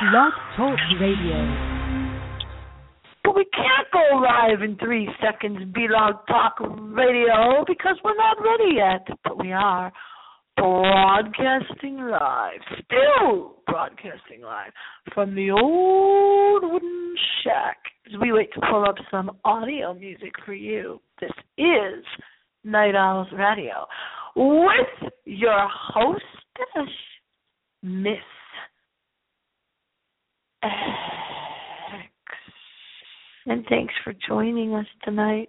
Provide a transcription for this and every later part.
Blog Talk Radio. But we can't go live in three seconds, Blog Talk Radio, because we're not ready yet. But we are broadcasting live, still broadcasting live from the old wooden shack as we wait to pull up some audio music for you. This is Night Owls Radio with your hostess, Miss X. And thanks for joining us tonight.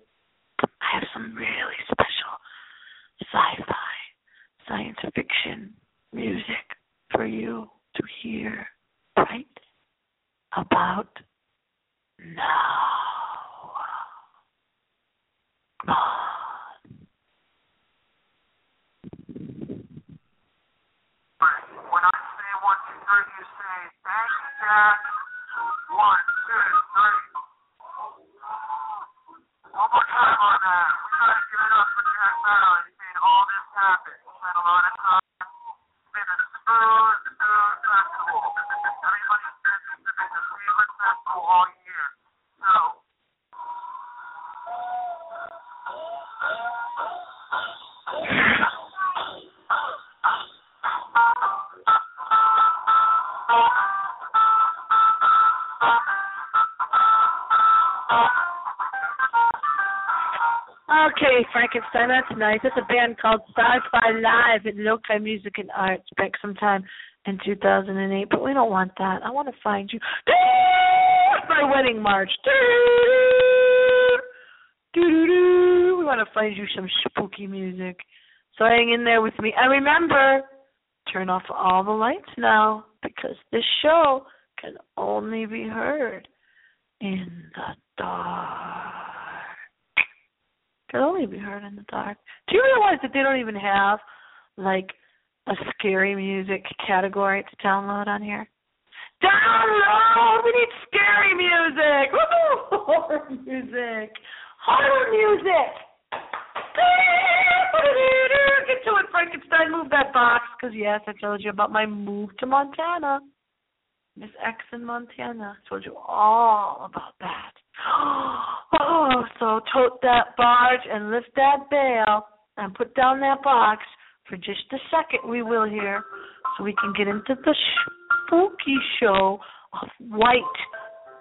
I have some really special sci fi, science fiction music for you to hear right about now. When I say one, two, three, you say, thanks, Jack. One, two, Okay, Frankenstein, that's nice. It's a band called Sci-Fi Live at Loci Music and Arts back sometime in 2008, but we don't want that. I want to find you. My wedding march. We want to find you some spooky music. So hang in there with me. And remember, turn off all the lights now because this show can only be heard in the dark can only be heard in the dark. Do you realize that they don't even have like a scary music category to download on here? Download! We need scary music! Woo! Horror music! Horror music! Get to it, Frankenstein. Move that box, because yes, I told you about my move to Montana. Miss X in Montana. I told you all about that. Oh, so tote that barge and lift that bale and put down that box for just a second. We will here, so we can get into the spooky show of White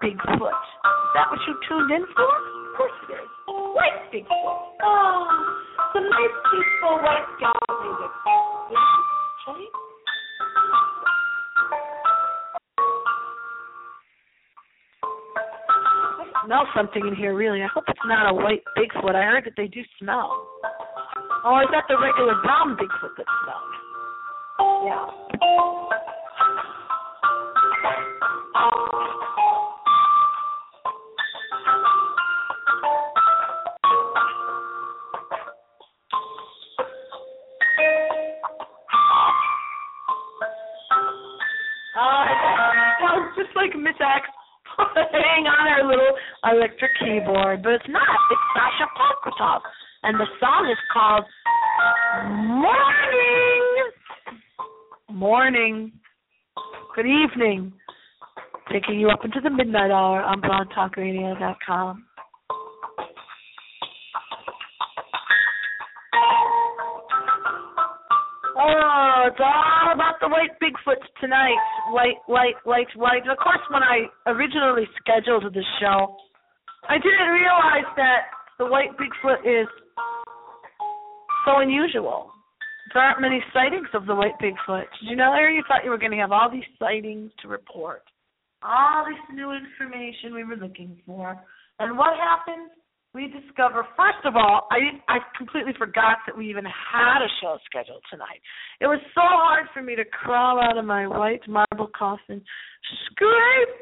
Bigfoot. Is that what you tuned in for? Of course it is. White Bigfoot. Oh, the nice, peaceful white Bigfoot something in here, really. I hope it's not a white Bigfoot. I heard that they do smell. Or is that the regular brown Bigfoot that smells? Yeah. Uh, sounds just like Miss X playing on our little electric keyboard, but it's not. It's Sasha Pokratov, and the song is called Morning. Morning. Good evening. Taking you up into the midnight hour on blogtalkradio.com. it's all about the white Bigfoots tonight. White, white, white, white. And of course, when I originally scheduled the show, I didn't realize that the white Bigfoot is so unusual. There aren't many sightings of the white Bigfoot. Did you know, Larry? You thought you were going to have all these sightings to report, all this new information we were looking for. And what happened? We discover first of all i i completely forgot that we even had a show scheduled tonight. It was so hard for me to crawl out of my white marble coffin scrape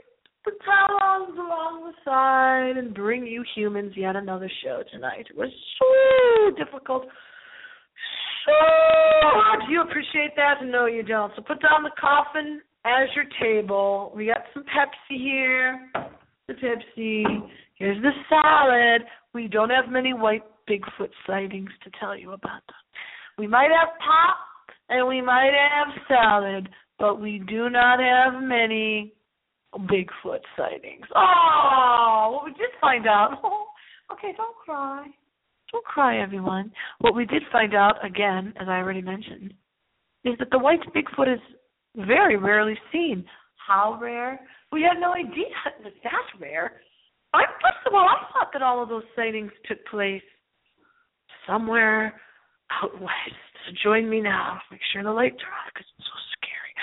the towels along the side and bring you humans yet another show tonight. It was so difficult. So hard. Do you appreciate that? No you don't. So put down the coffin as your table. We got some pepsi here. The pepsi. Here's the salad. We don't have many white Bigfoot sightings to tell you about. We might have pop and we might have salad, but we do not have many Bigfoot sightings. Oh, what we did find out. Oh, okay, don't cry. Don't cry, everyone. What we did find out, again, as I already mentioned, is that the white Bigfoot is very rarely seen. How rare? We had no idea that that's rare. Of all, I thought that all of those sightings took place somewhere out west. So join me now. Make sure the lights are on because it's so scary.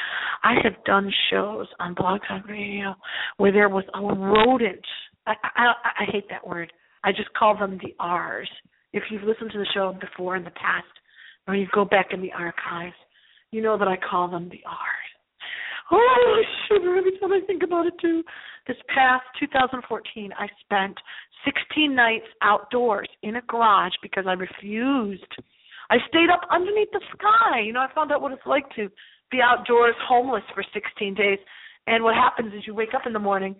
I have done shows on Blog Talk Radio where there was a rodent. I, I I hate that word. I just call them the R's. If you've listened to the show before in the past, or you go back in the archives, you know that I call them the R's. Oh, I shiver every time I think about it too. This past 2014, I spent 16 nights outdoors in a garage because I refused. I stayed up underneath the sky. You know, I found out what it's like to be outdoors homeless for 16 days. And what happens is you wake up in the morning,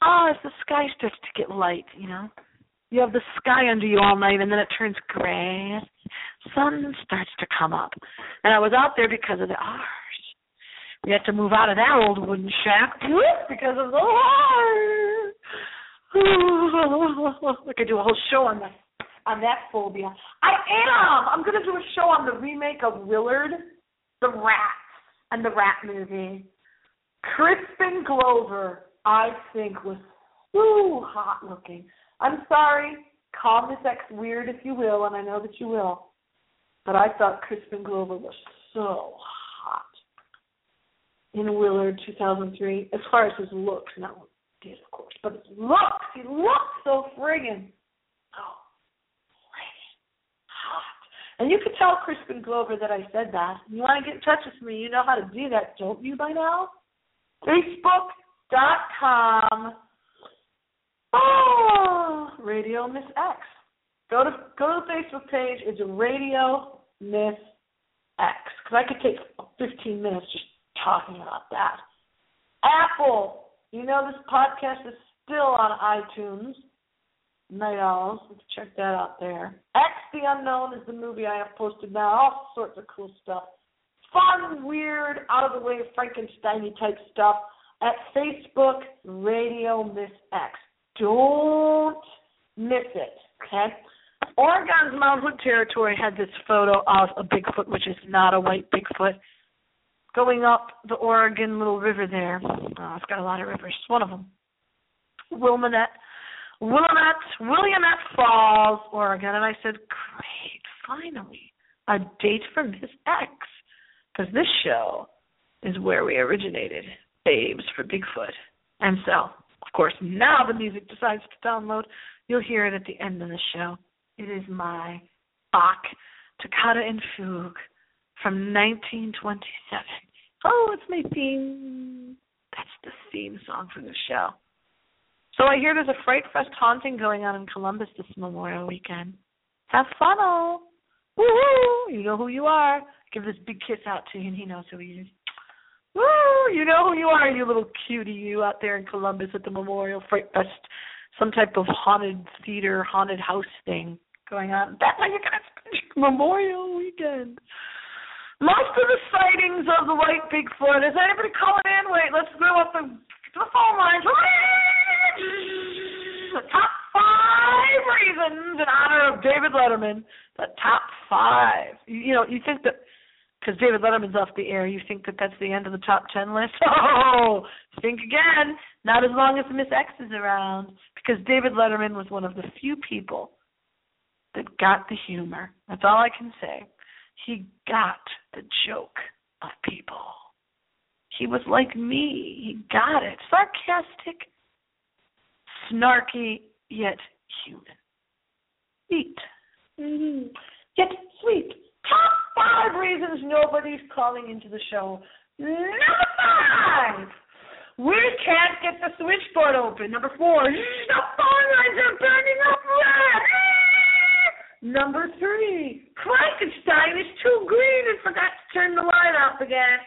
ah, as the sky starts to get light, you know. You have the sky under you all night and then it turns gray. Sun starts to come up. And I was out there because of the R's. We had to move out of that old wooden shack because of the R's. I could do a whole show on that on that phobia. I am. I'm gonna do a show on the remake of Willard, the Rat, and the Rat movie. Crispin Glover, I think, was so hot looking. I'm sorry, call Miss X weird if you will, and I know that you will. But I thought Crispin Glover was so in Willard 2003, as far as his looks, not what he did, of course, but his looks. He looks so friggin' oh, hot. And you could tell Crispin Glover that I said that. You want to get in touch with me, you know how to do that, don't you, by now? Facebook.com Oh, Radio Miss X. Go to go to the Facebook page. It's Radio Miss X. Because I could take 15 minutes just talking about that. Apple. You know this podcast is still on iTunes. Night Owls. Check that out there. X the Unknown is the movie I have posted now. All sorts of cool stuff. Fun, weird, out of the way Frankenstein type stuff at Facebook Radio Miss X. Don't miss it, okay? Oregon's Mount Hood Territory had this photo of a Bigfoot, which is not a white Bigfoot, going up the Oregon little river there. Oh, it's got a lot of rivers. One of them. Willamette, Willamette, Williamette Falls, Oregon. And I said, great, finally, a date for Miss X. Because this show is where we originated, Babes for Bigfoot. And so of course, now the music decides to download. You'll hear it at the end of the show. It is my Bach Toccata and Fugue from 1927. Oh, it's my theme. That's the theme song for the show. So I hear there's a Fright Fest haunting going on in Columbus this Memorial weekend. Have fun all. Woo! Hoo! You know who you are. Give this big kiss out to him. He knows who he is. Woo! You know who you are, you little cutie, you out there in Columbus at the Memorial Fright Fest, some type of haunted theater, haunted house thing going on. That's how you're gonna spend your Memorial weekend. Most of the sightings of the white Bigfoot. Is anybody calling in? Wait, let's go up the, the phone lines. The top five reasons in honor of David Letterman. The top five. You, you know, you think that because David Letterman's off the air, you think that that's the end of the top ten list? Oh, think again. Not as long as Miss X is around, because David Letterman was one of the few people that got the humor. That's all I can say. He got the joke of people. He was like me. He got it. Sarcastic, snarky, yet human. Sweet. Mm-hmm. Yet sweet. Top five reasons nobody's calling into the show. Number five, we can't get the switchboard open. Number four, the phone lines are burning up red. Number three, Frankenstein is too green and forgot to turn the again.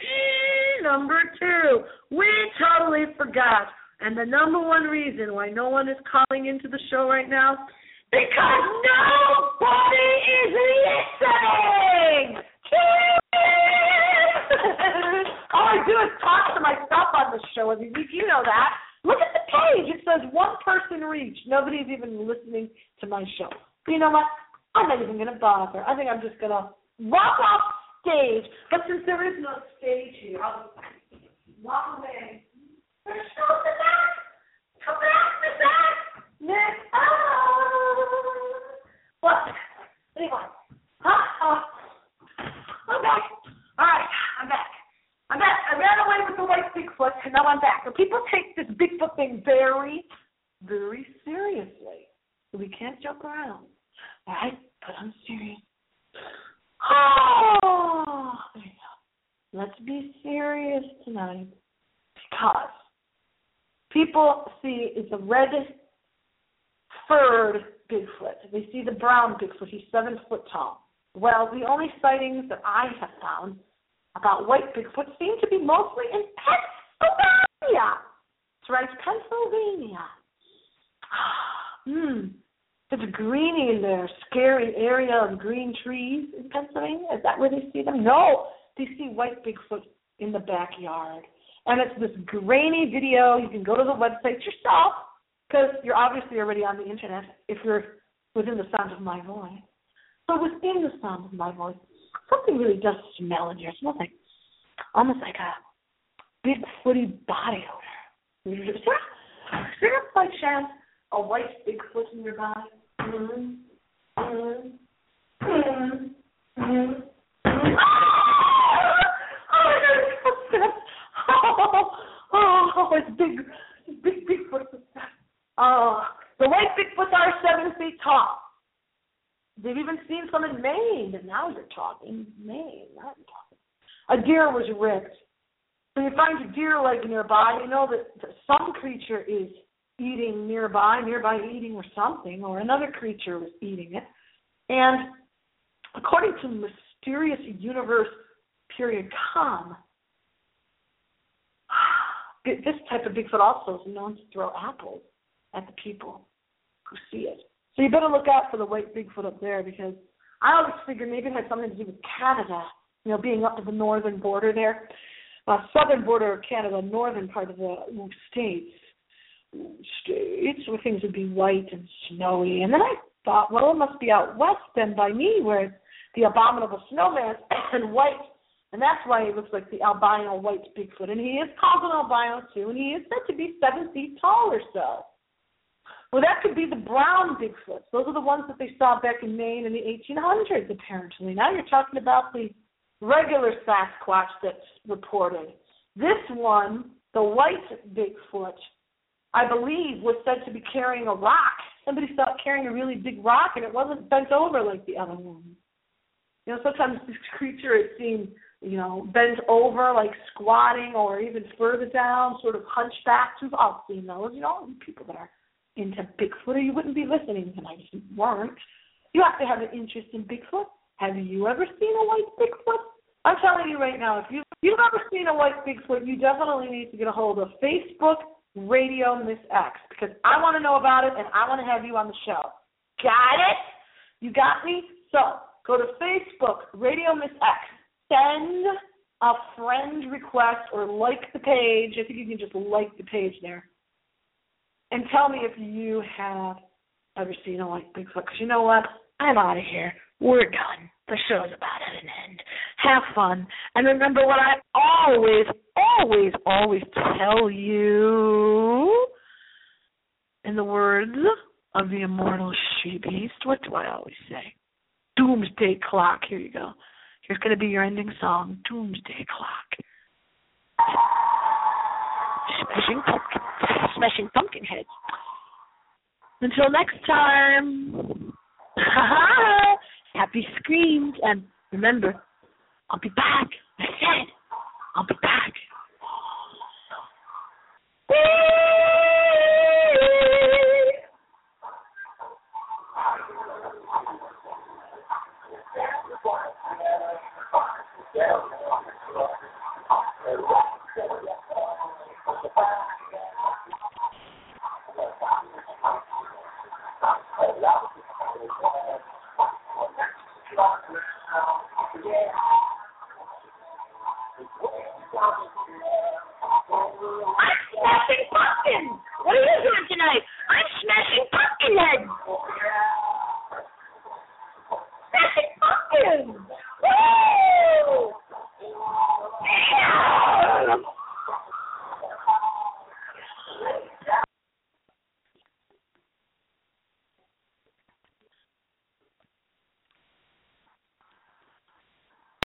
Number two, we totally forgot. And the number one reason why no one is calling into the show right now because nobody is listening. All I do is talk to myself on the show every week. You know that. Look at the page. It says one person reached. Nobody's even listening to my show. You know what? I'm not even going to bother. I think I'm just going to walk off stage. But since there is no stage here, I'll walk away. There's the back. Come back, the back. Miss. Ah. What? Anyway. Huh? Oh. Back. All right, I'm back. I'm back. I ran away with the white Bigfoot, and now I'm back. And people take this Bigfoot thing very, very seriously. We can't joke around. All right? But I'm serious. Oh. Let's be serious tonight because people see it's a red furred Bigfoot. They see the brown Bigfoot. He's seven foot tall. Well, the only sightings that I have found about white Bigfoot seem to be mostly in Pennsylvania. That's right, Pennsylvania. Hmm. A greenie in there, scary area of green trees in Pennsylvania. Is that where they see them? No, they see white Bigfoot in the backyard. And it's this grainy video. You can go to the website yourself because you're obviously already on the internet if you're within the sound of my voice. So within the sound of my voice, something really does smell in here. It smells like almost like a big footy body odor. Is there, is there by chance a white Bigfoot in your body? Mm-hmm. Mm-hmm. Mm-hmm. Mm-hmm. Oh, big, big Bigfoot. Oh, uh, the white Bigfoots are seven feet tall. They've even seen some in Maine, and now you're talking Maine. Now you're talking. A deer was ripped. When you find a deer leg nearby, you know that some creature is eating nearby, nearby eating or something, or another creature was eating it. And according to mysterious universe period com, this type of Bigfoot also is known to throw apples at the people who see it. So you better look out for the white Bigfoot up there because I always figured maybe it had something to do with Canada, you know, being up to the northern border there. Uh, southern border of Canada, northern part of the states, states where things would be white and snowy. And then I thought, well, it must be out west then by me where the abominable snowman and white. And that's why he looks like the albino white Bigfoot. And he is called an albino too, and he is said to be seven feet tall or so. Well, that could be the brown Bigfoots. Those are the ones that they saw back in Maine in the 1800s, apparently. Now you're talking about the regular Sasquatch that's reported. This one, the white Bigfoot, I believe, was said to be carrying a rock. Somebody saw it carrying a really big rock, and it wasn't bent over like the other one. You know, sometimes this creature is seen, you know, bent over, like squatting, or even further down, sort of hunchbacked. We've all seen those. You know, people that are into Bigfoot, or you wouldn't be listening tonight if you weren't. You have to have an interest in Bigfoot. Have you ever seen a white Bigfoot? I'm telling you right now, if you you've ever seen a white Bigfoot, you definitely need to get a hold of Facebook Radio Miss X because I want to know about it and I want to have you on the show. Got it? You got me? So go to Facebook Radio Miss X. Send a friend request or like the page. I think you can just like the page there and tell me if you have ever seen a white Bigfoot. Because you know what? I'm out of here. We're done. The show's about at an end. Have fun. And remember what I always, always, always tell you in the words of the immortal she beast. What do I always say? Doomsday clock. Here you go. Here's going to be your ending song Doomsday clock. Smashing pumpkin, smashing pumpkin heads. Until next time, happy screams, and remember, I'll be back. I said, I'll be back. I'm smashing pumpkins. What are you doing tonight?